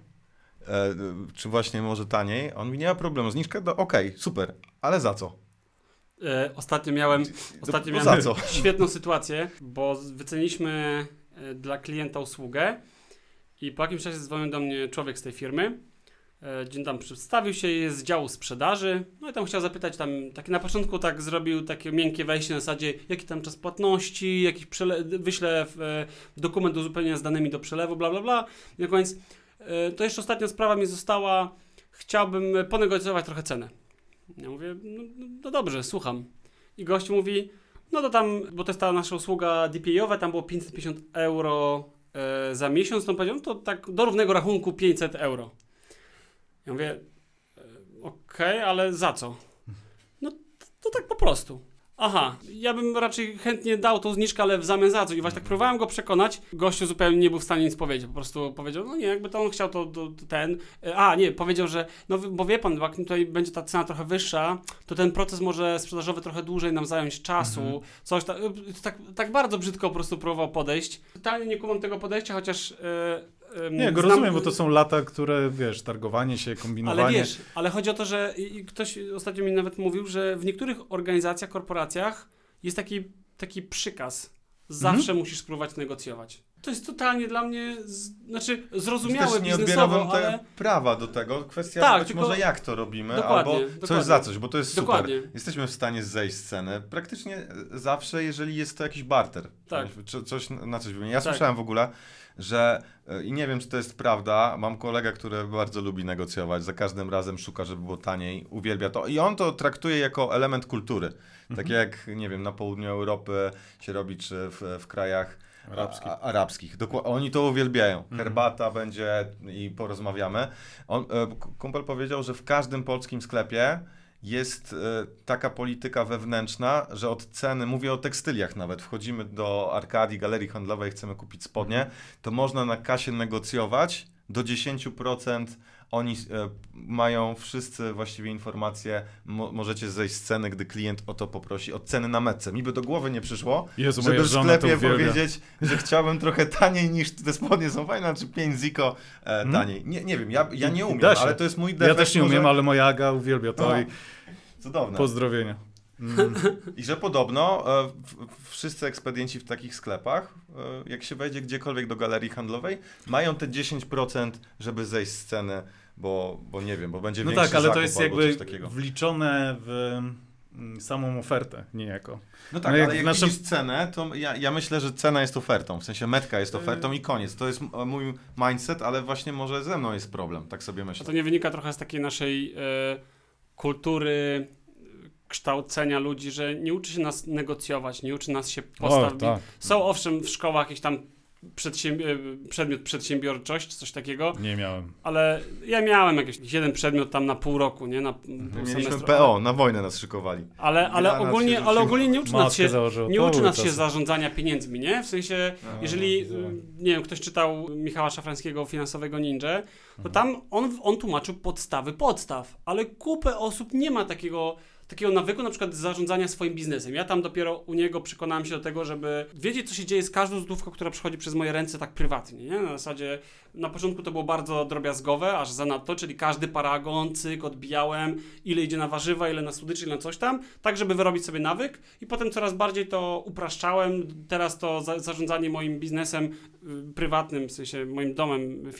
e, czy właśnie może taniej, on mówi, nie ma problemu, zniżkę, to okej, super, ale za co? E, ostatnio miałem, ostatnio no miałem za co? świetną sytuację, bo wyceniliśmy dla klienta usługę i po jakimś czasie dzwonił do mnie człowiek z tej firmy. E, Dzień tam przedstawił się, jest z działu sprzedaży. No i tam chciał zapytać, tam tak na początku tak zrobił takie miękkie wejście na zasadzie, jaki tam czas płatności, jakiś przele- wyślę e, dokument do z danymi do przelewu, bla bla bla. I na koniec, e, to jeszcze ostatnia sprawa mi została, chciałbym e, ponegocjować trochę cenę. Ja mówię, no, no dobrze, słucham. I gość mówi, no to tam, bo to jest ta nasza usługa DPI-owa, tam było 550 euro e, za miesiąc, on powiedział, no to tak do równego rachunku 500 euro. Ja mówię, e, okej, ale za co? No to, to tak po prostu. Aha, ja bym raczej chętnie dał tą zniżkę, ale w zamian za co? I właśnie tak próbowałem go przekonać. Gościu zupełnie nie był w stanie nic powiedzieć. Po prostu powiedział, no nie, jakby to on chciał, to, to, to ten. E, A, nie, powiedział, że no bo wie pan, jak tutaj będzie ta cena trochę wyższa, to ten proces może sprzedażowy trochę dłużej nam zająć czasu. Mhm. Coś ta, tak, tak bardzo brzydko po prostu próbował podejść. Totalnie nie kumam tego podejścia, chociaż. e, em, Nie, go znam- rozumiem, bo to są lata, które, wiesz, targowanie się, kombinowanie. ale wiesz, ale chodzi o to, że ktoś ostatnio mi nawet mówił, że w niektórych organizacjach, korporacjach jest taki, taki przykaz. Zawsze Mhm. musisz spróbować negocjować. To jest totalnie dla mnie, z, znaczy zrozumiałe Też nie odbierałbym ale... prawa do tego. Kwestia Tak, być tylko- może jak to robimy, Dokładnie, albo dokładnie. coś za coś, bo to jest Dokładnie. super. Jesteśmy w stanie zejść z ceny praktycznie zawsze, jeżeli jest to jakiś barter. Tak. Coś, na coś wymienić. Ja Tak. słyszałem w ogóle, że e, i nie wiem, czy to jest prawda, mam kolegę, który bardzo lubi negocjować, za każdym razem szuka, żeby było taniej, uwielbia to i on to traktuje jako element kultury. Tak Mhm. jak, nie wiem, na południu Europy się robi, czy w, w krajach Arabskich. a, arabskich. Dokła- oni to uwielbiają. Mhm. Herbata będzie i porozmawiamy. On, e, kumpel powiedział, że w każdym polskim sklepie jest e, taka polityka wewnętrzna, że od ceny, mówię o tekstyliach nawet, wchodzimy do Arkadii, galerii handlowej, chcemy kupić spodnie, to można na kasie negocjować do 10%. Oni e, mają wszyscy właściwie informacje, mo, możecie zejść z ceny, gdy klient o to poprosi, od ceny na metce. Mi by do głowy nie przyszło, Jezu, żeby w sklepie powiedzieć, że chciałbym trochę taniej niż te spodnie są fajne, czy 5 ziko e, Hmm? taniej. Nie, nie wiem, ja, ja nie umiem, ale to jest mój Ja defekt. też nie może- umiem, ale moja Aga uwielbia to No. i Cudowne. pozdrowienia. Mm. I że podobno e, w, wszyscy ekspedienci w takich sklepach, e, jak się wejdzie gdziekolwiek do galerii handlowej, mają te 10%, żeby zejść z ceny, bo, bo nie wiem, bo będzie No większy tak, ale to jest jakby wliczone w mm, samą ofertę niejako. No tak, No jak ale jak naszym- widzisz cenę, to ja, ja myślę, że cena jest ofertą, w sensie metka jest ofertą i koniec. To jest m- mój mindset, ale właśnie może ze mną jest problem, tak sobie A myślę. to nie wynika trochę z takiej naszej e, kultury e, kształcenia ludzi, że nie uczy się nas negocjować, nie uczy nas się postawić. tak. Są owszem w szkołach jakiś tam przedsiębi- e, przedmiot przedsiębiorczość, czy coś takiego, Nie miałem. ale ja miałem jakiś jeden przedmiot tam na pół roku, nie? Na pół Mieliśmy semestru. PO, na wojnę nas szykowali. Ale, ale, ogólnie, ale ogólnie nie uczy nas się, założył. nie uczy nas się zarządzania pieniędzmi, nie? W sensie, No, jeżeli, no, nie wiem, ktoś czytał Michała Szafrańskiego Finansowego Ninja, to tam on, on tłumaczył podstawy podstaw, ale kupę osób nie ma takiego, takiego nawyku na przykład zarządzania swoim biznesem. Ja tam dopiero u niego przekonałem się do tego, żeby wiedzieć, co się dzieje z każdą złotówką, która przechodzi przez moje ręce tak prywatnie, nie? Na zasadzie, na początku to było bardzo drobiazgowe, aż zanadto, czyli każdy paragon, cyk, odbijałem, ile idzie na warzywa, ile na słodyczy, ile na coś tam, tak żeby wyrobić sobie nawyk i potem coraz bardziej to upraszczałem. Teraz to za, zarządzanie moim biznesem y, prywatnym, w sensie moim domem,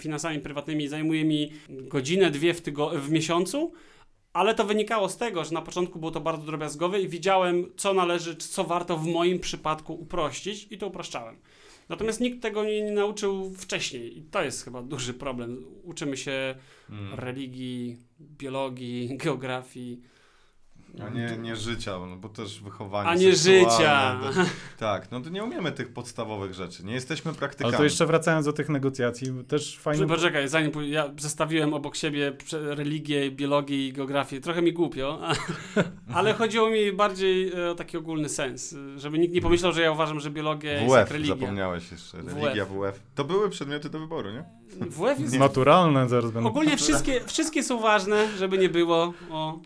finansami prywatnymi zajmuje mi godzinę, dwie w, w miesiącu, ale to wynikało z tego, że na początku było to bardzo drobiazgowe i widziałem, co należy, czy co warto w moim przypadku uprościć i to upraszczałem. Natomiast nikt tego mnie nie nauczył wcześniej i to jest chyba duży problem. Uczymy się Mm. religii, biologii, geografii. A nie, nie życia, no bo też wychowanie A nie seksualne, życia. to- tak, no to nie umiemy tych podstawowych rzeczy. Nie jesteśmy praktykami. Ale to jeszcze wracając do tych negocjacji, też fajnie... Poczekaj, zanim ja zestawiłem obok siebie religię, biologię i geografię, trochę mi głupio, ale chodziło mi bardziej e, o taki ogólny sens, żeby nikt nie pomyślał, że ja uważam, że biologia jest jak WF, religia. zapomniałeś jeszcze. WF. Religia, WF. To były przedmioty do wyboru, nie? WF jest... Naturalne zaraz będą... Ogólnie wszystkie, wszystkie są ważne, żeby nie było. O,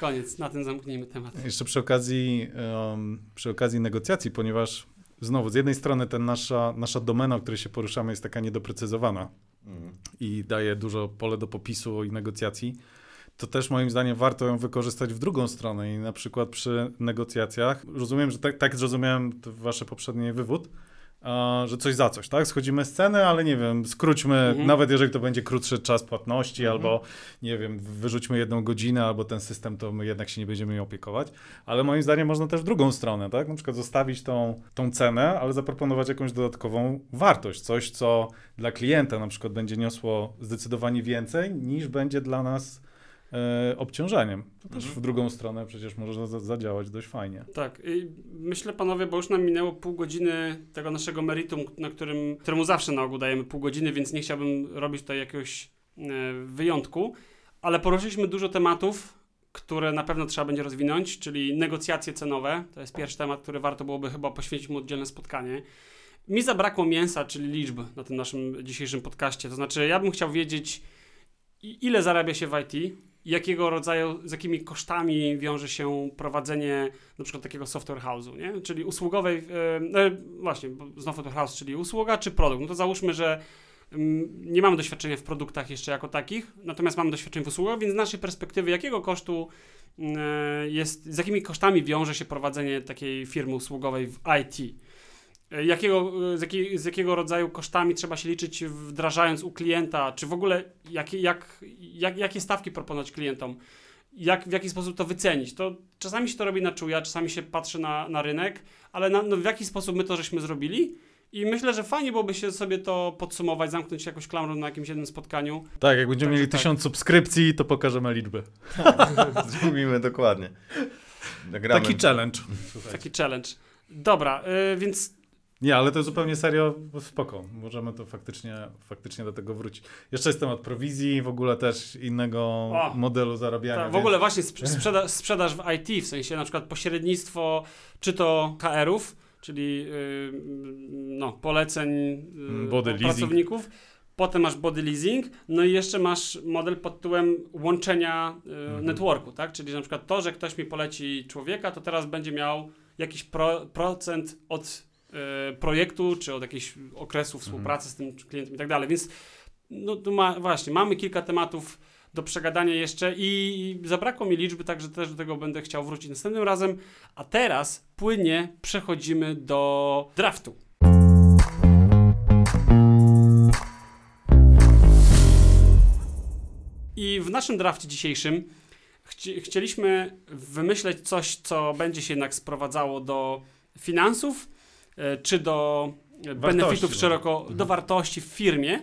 koniec, na tym zamknijmy temat. Jeszcze przy okazji, em, przy okazji negocjacji, ponieważ znowu, z jednej strony ten nasza, nasza domena, o której się poruszamy, jest taka niedoprecyzowana i daje dużo pole do popisu i negocjacji, to też moim zdaniem warto ją wykorzystać w drugą stronę i na przykład przy negocjacjach, rozumiem, że tak, tak zrozumiałem wasze poprzedni wywód, że coś za coś, tak? Schodzimy z ceny, ale nie wiem, skróćmy, Mhm. nawet jeżeli to będzie krótszy czas płatności, Mhm. albo nie wiem, wyrzućmy jedną godzinę, albo ten system, to my jednak się nie będziemy nim opiekować. Ale moim zdaniem można też w drugą stronę, tak? Na przykład zostawić tą, tą cenę, ale zaproponować jakąś dodatkową wartość, coś, co dla klienta na przykład będzie niosło zdecydowanie więcej, niż będzie dla nas obciążeniem. To też Mhm. w drugą stronę przecież może za, zadziałać dość fajnie. Tak, i myślę panowie, bo już nam minęło pół godziny tego naszego meritum, na którym, któremu zawsze na ogół dajemy pół godziny, więc nie chciałbym robić tutaj jakiegoś e, wyjątku, ale poruszyliśmy dużo tematów, które na pewno trzeba będzie rozwinąć, czyli negocjacje cenowe. To jest pierwszy temat, który warto byłoby chyba poświęcić mu oddzielne spotkanie. Mi zabrakło mięsa, czyli liczb na tym naszym dzisiejszym podcaście. To znaczy, ja bym chciał wiedzieć, ile zarabia się w IT, jakiego rodzaju, z jakimi kosztami wiąże się prowadzenie na przykład takiego software house'u, nie? Czyli usługowej, e, no właśnie, znowu software house, czyli usługa czy produkt. No to załóżmy, że mm, nie mamy doświadczenia w produktach jeszcze jako takich, natomiast mamy doświadczenie w usługach, więc z naszej perspektywy jakiego kosztu mm, e, jest, z jakimi kosztami wiąże się prowadzenie takiej firmy usługowej w IT? E, Jakiego, e, z, jakiej, z jakiego rodzaju kosztami trzeba się liczyć wdrażając u klienta, czy w ogóle jakie, jak, jak, jakie stawki proponować klientom? Jak, w jaki sposób to wycenić? To czasami się to robi na czuja, czasami się patrzy na, na rynek, ale na, no w jaki sposób my to żeśmy zrobili? I myślę, że fajnie byłoby się sobie to podsumować, zamknąć jakąś klamrą na jakimś jednym spotkaniu. Tak, jak będziemy Także mieli tak. tysiąc subskrypcji, to pokażemy liczby. Zrobimy dokładnie. Nagramy. Taki challenge. Taki challenge. Dobra, y, więc Nie, ale to zupełnie serio, spoko. Możemy to faktycznie, faktycznie do tego wrócić. Jeszcze jest temat prowizji, w ogóle też innego O! modelu zarabiania. ta, w więc- ogóle właśnie sprze- sprzeda- sprzedaż w IT, w sensie na przykład pośrednictwo, czy to HR-ów, czyli y, no, poleceń y, leasing. pracowników. Potem masz body leasing, no i jeszcze masz model pod tytułem łączenia y, Mhm. networku, tak? Czyli na przykład to, że ktoś mi poleci człowieka, to teraz będzie miał jakiś pro, procent od projektu, czy od jakiegoś okresu współpracy z tym klientem i tak dalej. Więc no tu ma, właśnie, mamy kilka tematów do przegadania jeszcze i zabrakło mi liczby, także też do tego będę chciał wrócić następnym razem. A teraz płynnie przechodzimy do draftu. I w naszym drafcie dzisiejszym chci chcieliśmy wymyśleć coś, co będzie się jednak sprowadzało do finansów, e, czy do e, benefitów może. szeroko, Mhm. do wartości w firmie.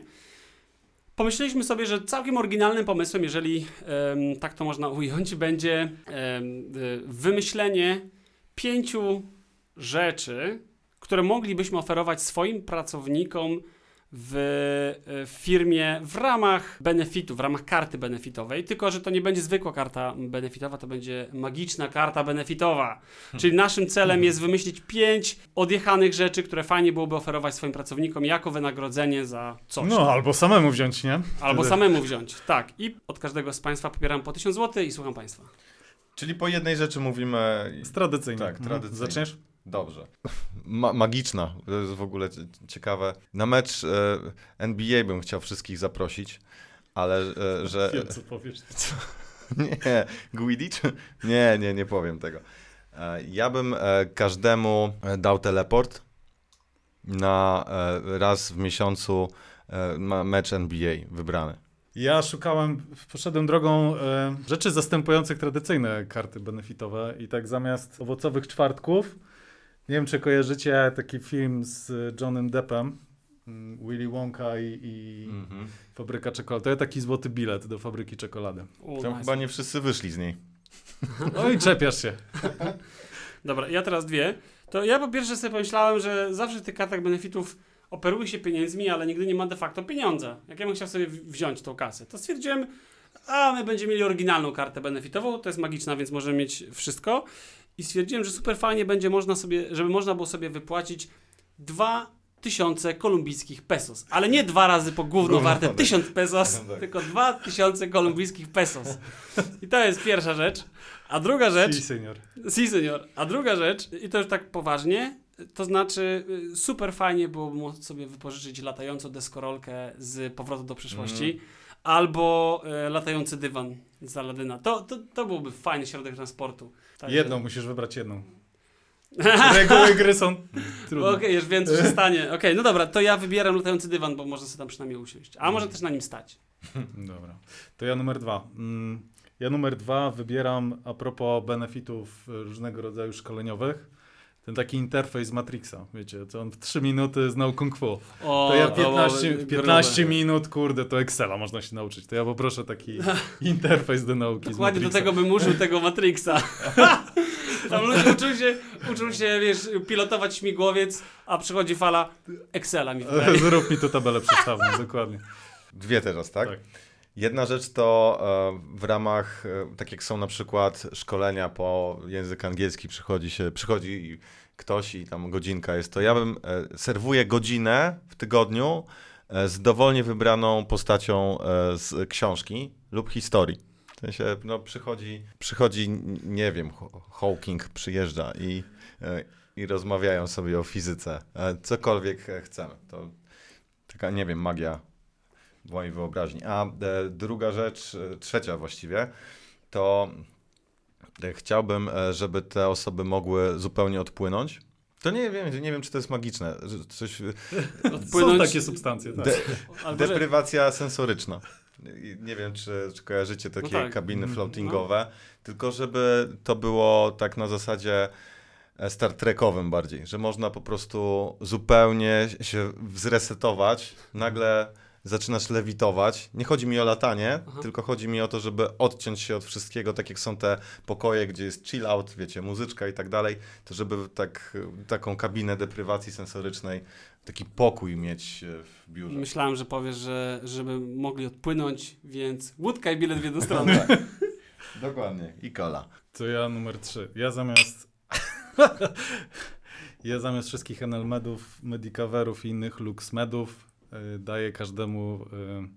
Pomyśleliśmy sobie, że całkiem oryginalnym pomysłem, jeżeli em, tak to można ująć, będzie y, wymyślenie pięciu rzeczy, które moglibyśmy oferować swoim pracownikom w, e, w firmie w ramach benefitu, w ramach karty benefitowej, tylko że to nie będzie zwykła karta benefitowa, to będzie magiczna karta benefitowa. Czyli naszym celem jest wymyślić pięć odjechanych rzeczy, które fajnie byłoby oferować swoim pracownikom jako wynagrodzenie za coś. No, albo samemu wziąć, nie? Albo Wtedy- samemu wziąć. Tak. I od każdego z Państwa pobieram po 1000 zł i słucham Państwa. Czyli po jednej rzeczy mówimy. Jest tradycyjnie. Tak, Mhm. tradycyjnie. Zaczniesz? Dobrze. Ma magiczna, to jest w ogóle cie- ciekawe. Na mecz e, NBA bym chciał wszystkich zaprosić, ale e, że. Wiem, co powiesz. Nie, Gwidicz? Nie, nie, nie powiem tego. E, Ja bym każdemu dał teleport na raz w miesiącu mecz NBA wybrany. Ja szukałem, poszedłem drogą rzeczy zastępujących tradycyjne karty benefitowe i tak zamiast owocowych czwartków Nie wiem, czy kojarzycie taki film z Johnem Deppem, mm, Willy Wonka i, i Mhm. Fabryka Czekolady. To jest taki złoty bilet do Fabryki Czekolady. O, Tam nice. chyba nie wszyscy wyszli z niej. No i czepiasz się. Dobra, ja teraz dwie. To ja po pierwsze sobie pomyślałem, że zawsze w tych kartach benefitów operuje się pieniędzmi, ale nigdy nie ma de facto pieniądza. Jak ja bym chciał sobie wziąć tą kasę, to stwierdziłem, a my będziemy mieli oryginalną kartę benefitową, to jest magiczna, więc możemy mieć wszystko. I stwierdziłem, że super fajnie będzie można sobie, żeby można było sobie wypłacić 2000 kolumbijskich pesos. Ale nie dwa razy po gówno warte tak. 1000 pesos, Tak. tylko 2000 kolumbijskich pesos. I to jest pierwsza rzecz. A druga rzecz, Si, senior. Si, senior. A druga rzecz, i to już tak poważnie, to znaczy y, super fajnie było móc sobie wypożyczyć latającą deskorolkę z Powrotu do przyszłości Mhm. albo e, latający dywan z Aladyna. To, to, to byłby fajny środek transportu. Także- Jedną, musisz wybrać jedną. Reguły gry są trudne. Okej, już wiem, co się stanie. Okej, no dobra, to ja wybieram latający dywan, bo można sobie tam przynajmniej usiąść. A może też na nim stać. Dobra. To ja numer dwa. Mm, Ja numer dwa wybieram a propos benefitów różnego rodzaju szkoleniowych. Ten taki interfejs z Matrixa, wiecie, to on w 3 minuty znał kung fu. O, To ja to 15, byłoby 15 grube. minut, kurde, to Excela można się nauczyć. To ja poproszę taki interfejs do nauki Dokładnie z do tego bym użył tego Matrixa. Tam ludzie uczą się, uczą się, wiesz, pilotować śmigłowiec, a przychodzi fala Excela mi. Zrób mi tu tabelę przestawną, dokładnie. Dwie teraz, tak? Tak. Jedna rzecz to e, w ramach, e, tak jak są na przykład szkolenia po język angielski, przychodzi się, przychodzi ktoś i tam godzinka jest, to ja bym e, serwuję godzinę w tygodniu z dowolnie wybraną postacią z książki lub historii. W sensie, no przychodzi, przychodzi, nie wiem, Hawking przyjeżdża i, i rozmawiają sobie o fizyce. Cokolwiek chcemy. To taka, nie wiem, magia w mojej wyobraźni. A e, druga rzecz, e, trzecia właściwie, to e, chciałbym, żeby te osoby mogły zupełnie odpłynąć. To nie wiem, nie wiem, czy to jest magiczne. Coś, Są Odpłynąć, takie substancje, tak. de, deprywacja sensoryczna. Nie wiem, czy, czy kojarzycie takie tak. kabiny Mhm. floatingowe, tylko żeby to było tak na zasadzie Star Trekowym bardziej, że można po prostu zupełnie się zresetować, nagle zaczynasz lewitować. Nie chodzi mi o latanie, Aha. tylko chodzi mi o to, żeby odciąć się od wszystkiego, tak jak są te pokoje, gdzie jest chill out, wiecie, muzyczka i tak dalej, to żeby tak, taką kabinę deprywacji sensorycznej, taki pokój mieć e, w biurze. myślałem, że powiesz, że żeby mogli odpłynąć, więc łódka i bilet w jedną stronę. Dokładnie. I kola. To ja numer 3. Ja zamiast. ja zamiast wszystkich Enelmedów, Medicaverów i innych Luxmedów y, daję każdemu y,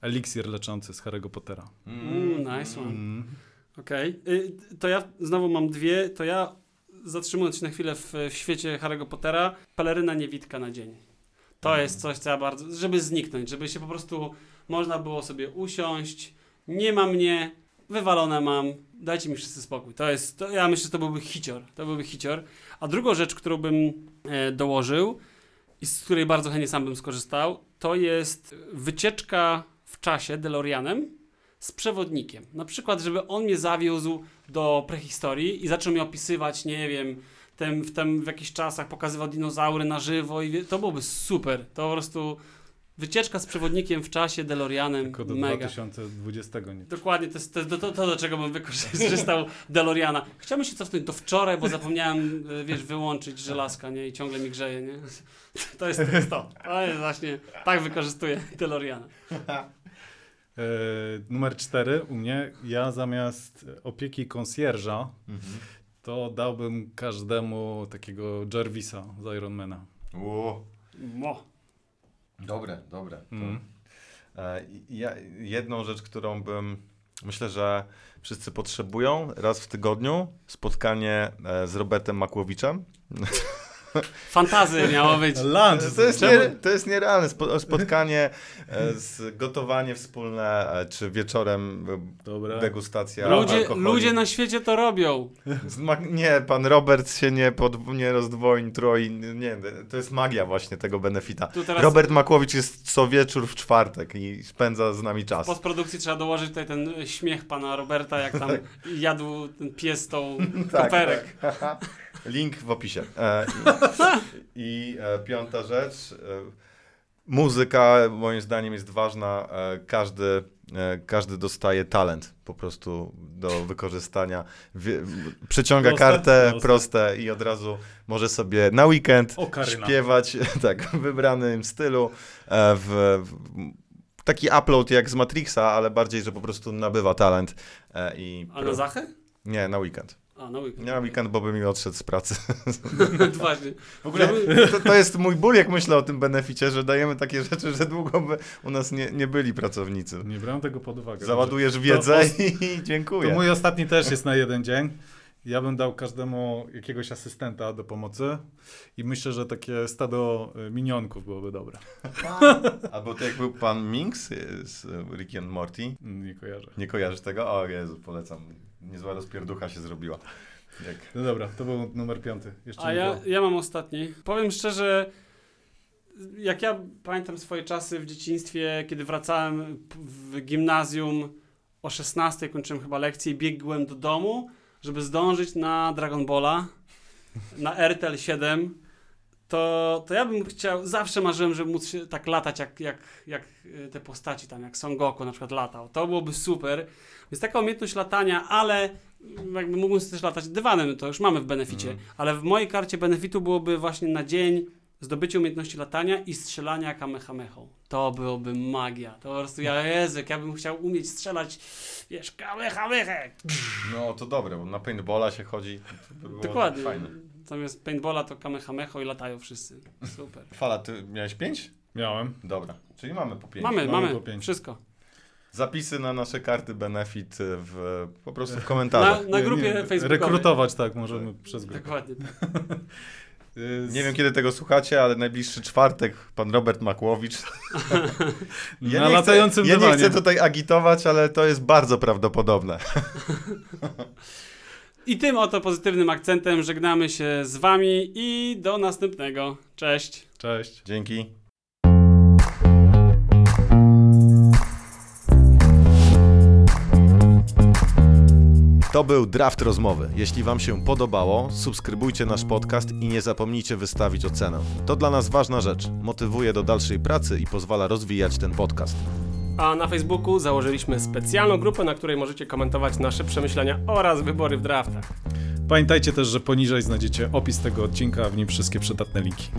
eliksir leczący z Harry'ego Pottera. Mm, nice one. Mm. Okej. Y, To ja znowu mam dwie. To ja zatrzymując się na chwilę w, w świecie Harry'ego Pottera, peleryna niewitka na dzień. To Mhm. jest coś, co ja bardzo. żeby zniknąć, żeby się po prostu można było sobie usiąść. Nie ma mnie, wywalone mam, dajcie mi wszyscy spokój. To jest, to, ja myślę, że to byłby hicior. To byłby hicior. A drugą rzecz, którą bym e, dołożył i z której bardzo chętnie sam bym skorzystał, to jest wycieczka w czasie DeLoreanem z przewodnikiem. Na przykład, żeby on mnie zawiózł do prehistorii i zaczął mi opisywać, nie wiem, tem, w, tem, w jakichś czasach pokazywał dinozaury na żywo i to byłoby super. To po prostu wycieczka z przewodnikiem w czasie DeLoreanem, Tylko do mega. 2020 nie. Dokładnie, to jest to, to, to, to, do czego bym wykorzystał DeLoreana. Chciałbym się cofnąć do wczoraj, bo zapomniałem, e, wiesz, wyłączyć żelazka, nie? I ciągle mi grzeje, nie? To jest, to jest to. To jest właśnie, tak wykorzystuję DeLoreana. E, numer 4 u mnie. Ja zamiast opieki konsjerża to dałbym każdemu takiego Jarvisa z Ironmana. Mo. Dobre, dobre. Mm. ja, jedną rzecz, którą bym myślę, że wszyscy potrzebują raz w tygodniu spotkanie e, z Robertem Makłowiczem. Fantazy miało być. Lunch! To jest, nie, to jest nierealne spo, spotkanie, e, z gotowanie wspólne, e, czy wieczorem e, Dobra. degustacja Ludzie, alkoholi. ludzie na świecie to robią. Nie, pan Robert się nie, pod, nie rozdwoi, troi, nie, to jest magia właśnie tego benefita. Teraz Robert Makłowicz jest co wieczór w czwartek i spędza z nami w czas. postprodukcji trzeba dołożyć tutaj ten śmiech pana Roberta, jak tam jadł ten pies tą Tak, koperek. Link w opisie. E, I i e, piąta rzecz. E, muzyka moim zdaniem jest ważna. E, każdy, e, każdy dostaje talent po prostu do wykorzystania. Wie, przeciąga Proste? kartę Proste. proste i od razu może sobie na weekend Okaryna. śpiewać tak, w wybranym stylu. E, w, w, taki upload jak z Matrixa, ale bardziej, że po prostu nabywa talent. E, i A na Zachę? Nie, na weekend. A, na weekend. Weekend, bo by mi odszedł z pracy. Właśnie. W ogóle to, to jest mój ból, jak myślę o tym beneficie, że dajemy takie rzeczy, że długo by u nas nie, nie byli pracownicy. Nie brałem tego pod uwagę. Załadujesz wiedzę to- i dziękuję. To mój ostatni też jest na jeden dzień. Ja bym dał każdemu jakiegoś asystenta do pomocy i myślę, że takie stado y, minionków byłoby dobre. Albo to jak był pan Minks z Rick and Morty. Nie kojarzę. Nie kojarzysz tego? O Jezu, polecam. Niezła rozpierducha się zrobiła. Jak... No dobra, to był numer piąty. Jeszcze A ja, było. ja mam ostatni. Powiem szczerze, jak ja pamiętam swoje czasy w dzieciństwie, kiedy wracałem w gimnazjum o 16 kończyłem chyba lekcję i biegłem do domu, żeby zdążyć na Dragon Balla, na RTL 7, to, to ja bym chciał, zawsze marzyłem, żeby móc się tak latać jak, jak, jak y, te postaci tam, jak Son Goku na przykład latał. To byłoby super. Więc taka umiejętność latania, ale mm, jakby mógłbym też latać dywanem, to już mamy w beneficie, Mhm. ale w mojej karcie benefitu byłoby właśnie na dzień zdobycie umiejętności latania i strzelania kamehamechą. To byłoby magia. To po prostu ja, Jezu, ja bym chciał umieć strzelać, wiesz, kamehamechę. No to dobre, bo na paintballa się chodzi. To by było Dokładnie. Fajne. Zamiast paintballa to kamehamecho i latają wszyscy. Super. Fala, ty miałeś pięć? Miałem. Dobra, czyli mamy po pięć. Mamy, mamy mamy, po pięć. wszystko. Zapisy na nasze karty benefit w, po prostu w Na, komentarzach. na Nie, grupie nie, facebookowej. Rekrutować, tak, możemy przez grupę. Dokładnie. Y, Nie wiem, kiedy tego słuchacie, ale najbliższy czwartek pan Robert Makłowicz. Na latającym ja nie chcę tutaj agitować, ale to jest bardzo prawdopodobne. I tym oto pozytywnym akcentem żegnamy się z wami i do następnego. Cześć. Cześć. Dzięki. To był draft rozmowy. Jeśli Wam się podobało, subskrybujcie nasz podcast i nie zapomnijcie wystawić ocenę. To dla nas ważna rzecz. Motywuje do dalszej pracy i pozwala rozwijać ten podcast. A na Facebooku założyliśmy specjalną grupę, na której możecie komentować nasze przemyślenia oraz wybory w draftach. Pamiętajcie też, że poniżej znajdziecie opis tego odcinka, a w nim wszystkie przydatne linki.